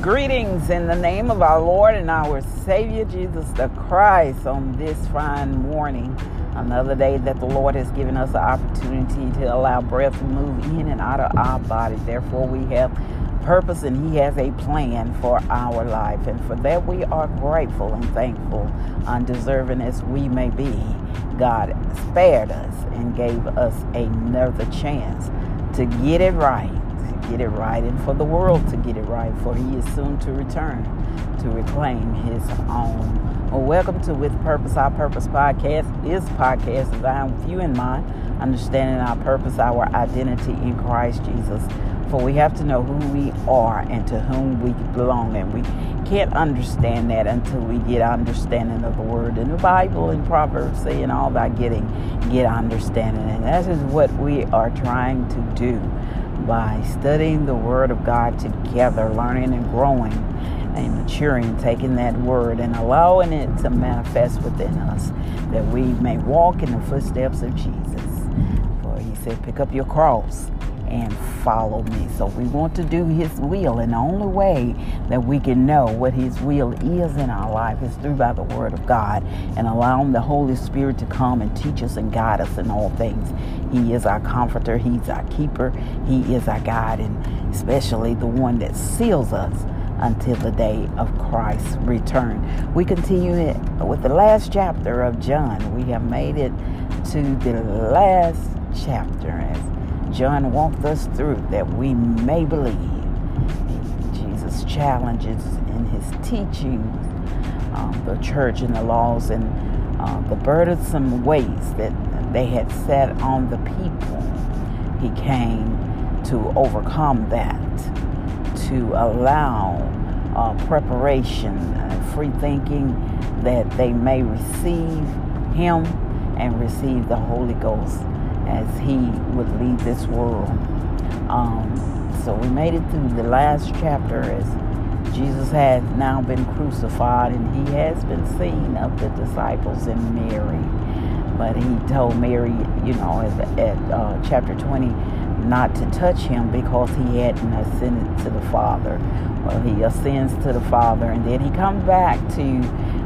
Greetings in the name of our Lord and our Savior Jesus the Christ on this fine morning. Another day that the Lord has given us the opportunity to allow breath to move in and out of our body. Therefore, we have purpose and He has a plan for our life. And for that, we are grateful and thankful, undeserving as we may be. God spared us and gave us another chance to get it right get it right and for the world to get it right, for he is soon to return to reclaim his own. Well, welcome to With Purpose, Our Purpose podcast. This podcast is I am with you in mind, understanding our purpose, our identity in Christ Jesus. For we have to know who we are and to whom we belong. And we can't understand that until we get understanding of the word in the Bible and Proverbs saying all about getting get understanding. And that is what we are trying to do by studying the Word of God together, learning and growing and maturing, taking that Word and allowing it to manifest within us, that we may walk in the footsteps of Jesus. For He said, Pick up your cross and follow me. So we want to do His will, and the only way that we can know what His will is in our life is through by the Word of God and allowing the Holy Spirit to come and teach us and guide us in all things. He is our comforter, He's our keeper, He is our guide, and especially the one that seals us until the day of Christ's return. We continue it with the last chapter of John. We have made it to the last chapter as John walked us through that we may believe. Jesus challenges in his teaching um, the church and the laws and uh, the burdensome ways that they had set on the people. He came to overcome that, to allow uh, preparation, uh, free thinking, that they may receive Him and receive the Holy Ghost as he would leave this world. Um, so we made it through the last chapter as Jesus has now been crucified and he has been seen of the disciples and Mary. But he told Mary, you know, at, at uh, chapter 20, not to touch him because he hadn't ascended to the Father. Well, he ascends to the Father and then he comes back to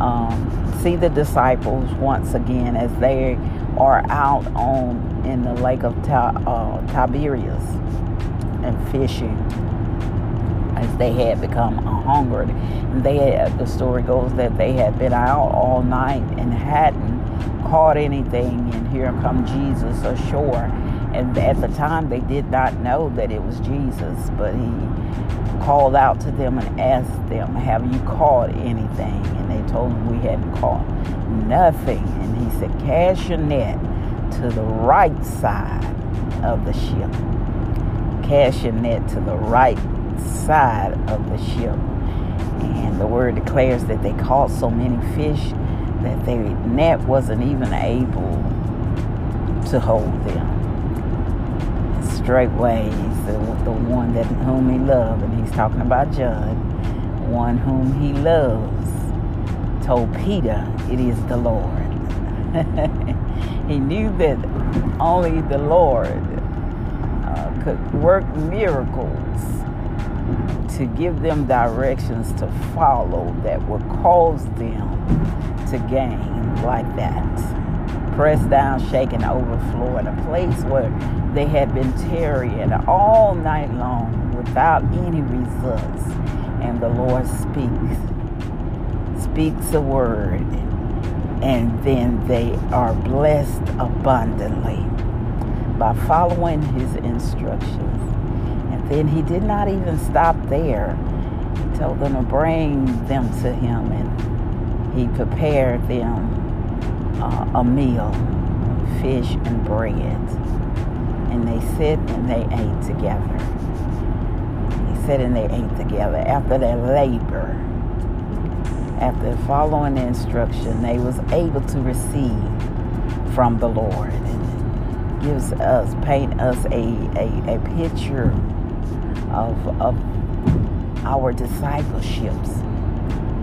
um, see the disciples once again as they are out on in the lake of uh, Tiberias and fishing as they had become hungered. And they had, the story goes that they had been out all night and hadn't caught anything. And here come Jesus ashore. And at the time, they did not know that it was Jesus, but he called out to them and asked them, Have you caught anything? And they told him, We hadn't caught nothing. And he said, Cast your net to the right side of the ship. Cast your net to the right side of the ship. And the word declares that they caught so many fish that their net wasn't even able to hold them. Straightway, he's the, one that whom he loved, and he's talking about John, one whom he loves, told Peter, It is the Lord. he knew that only the Lord uh, could work miracles to give them directions to follow that would cause them to gain like that. Pressed down, shaken, overflowing, a place where they had been tarrying all night long without any results. And the Lord speaks, speaks a word and then they are blessed abundantly by following his instructions. And then he did not even stop there. He told them to bring them to him, and he prepared them uh, a meal, fish and bread. And they sit and they ate together. He said, and they ate together after their labor after following the instruction, they was able to receive from the Lord. And gives us, paint us a, a, a picture of, of our discipleships,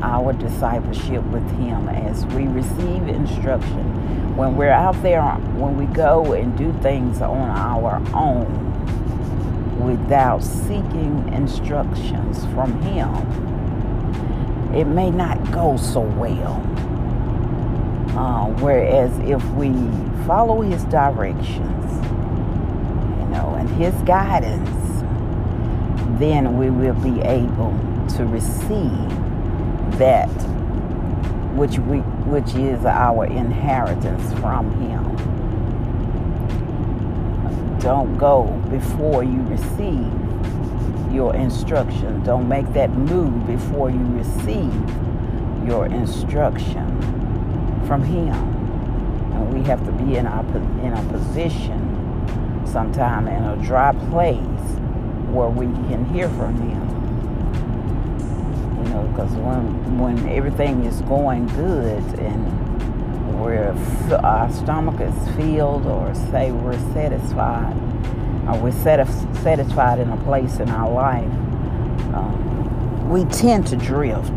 our discipleship with Him as we receive instruction. When we're out there, when we go and do things on our own, without seeking instructions from Him, it may not go so well. Uh, whereas if we follow His directions, you know, and His guidance, then we will be able to receive that which we which is our inheritance from him. Don't go before you receive your instruction. Don't make that move before you receive your instruction from him. And we have to be in our in a position sometime in a dry place where we can hear from him you know, because when when everything is going good and we're our stomach is filled, or say we're satisfied, or we're satisfied in a place in our life, um, we tend to drift.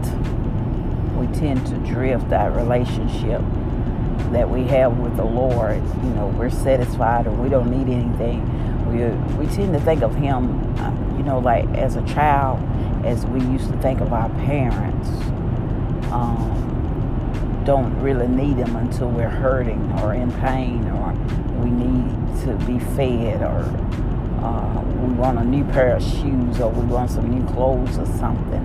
We tend to drift that relationship that we have with the Lord. You know, we're satisfied, and we don't need anything. We we tend to think of Him, uh, you know, like as a child as we used to think of our parents. Um, don't really need them until we're hurting or in pain or we need to be fed or uh, we want a new pair of shoes or we want some new clothes or something.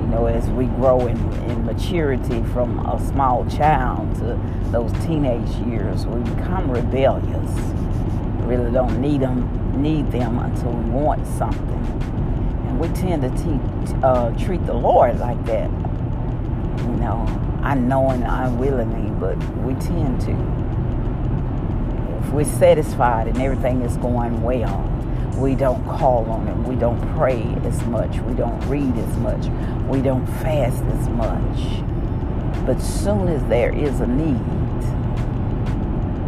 You know, as we grow in, in maturity from a small child to those teenage years, we become rebellious. We really don't need them, need them until we want something we tend to teach, uh, treat the Lord like that. You know, unknowing, unwillingly, but we tend to. If we're satisfied and everything is going well, we don't call on Him. We don't pray as much. We don't read as much. We don't fast as much. But soon as there is a need,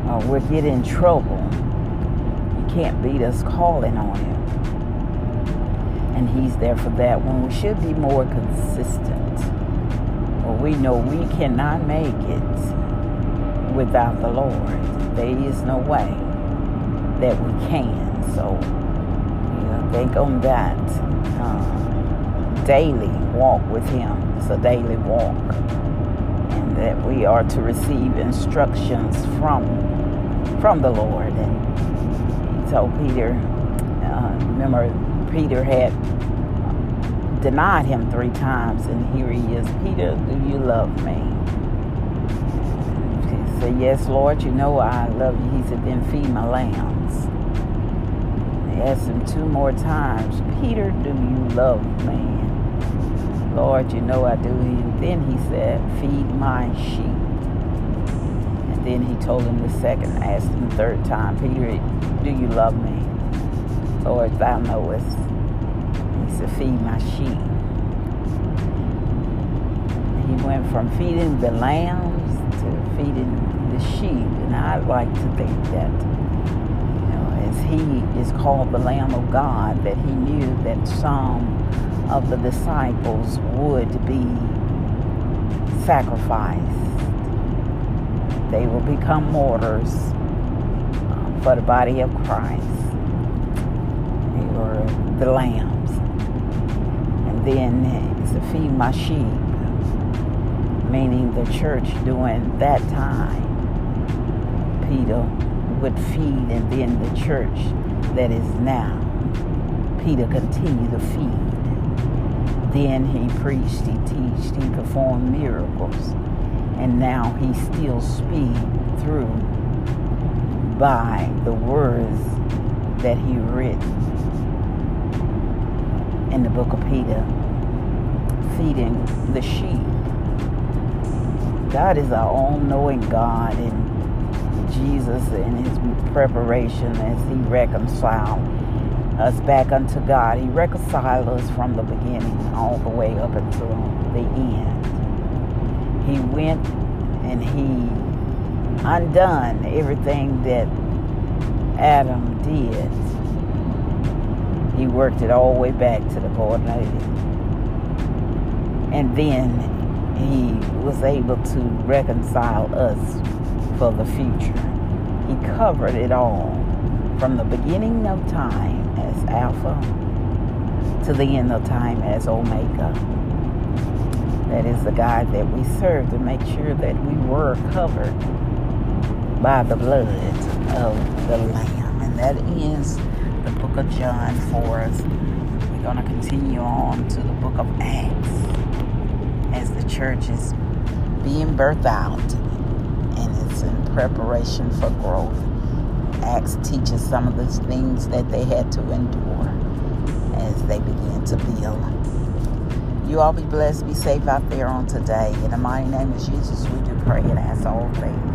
or we get in trouble, you can't beat us calling on Him and He's there for that when we should be more consistent. Well, we know we cannot make it without the Lord. There is no way that we can. So, you know, think on that. Uh, daily walk with Him. It's a daily walk. And that we are to receive instructions from from the Lord. And he told Peter, uh, remember Peter had denied him three times, and here he is. Peter, do you love me? He said, Yes, Lord, you know I love you. He said, Then feed my lambs. He asked him two more times, Peter, do you love me? Lord, you know I do. And then he said, Feed my sheep. And then he told him the second, asked him the third time, Peter, do you love me? Lord, thou knowest. He said, feed my sheep. He went from feeding the lambs to feeding the sheep. And I'd like to think that, you know, as he is called the Lamb of God, that he knew that some of the disciples would be sacrificed. They will become martyrs uh, for the body of Christ the lambs. And then it's to feed my sheep, meaning the church during that time. Peter would feed, and then the church that is now, Peter continued to feed. Then he preached, he taught, he performed miracles, and now he still speaks through by the words that he written in the book of Peter, feeding the sheep. God is our all knowing God, and Jesus, in his preparation as he reconciled us back unto God, he reconciled us from the beginning all the way up until the end. He went and he undone everything that Adam did he worked it all the way back to the of And then he was able to reconcile us for the future. He covered it all from the beginning of time as Alpha to the end of time as Omega. That is the God that we serve to make sure that we were covered by the blood of the Lamb. And that ends the book of John for us. We're going to continue on to the book of Acts as the church is being birthed out and it's in preparation for growth. Acts teaches some of the things that they had to endure as they began to build. You all be blessed, be safe out there on today. In the mighty name of Jesus, we do pray and ask all things.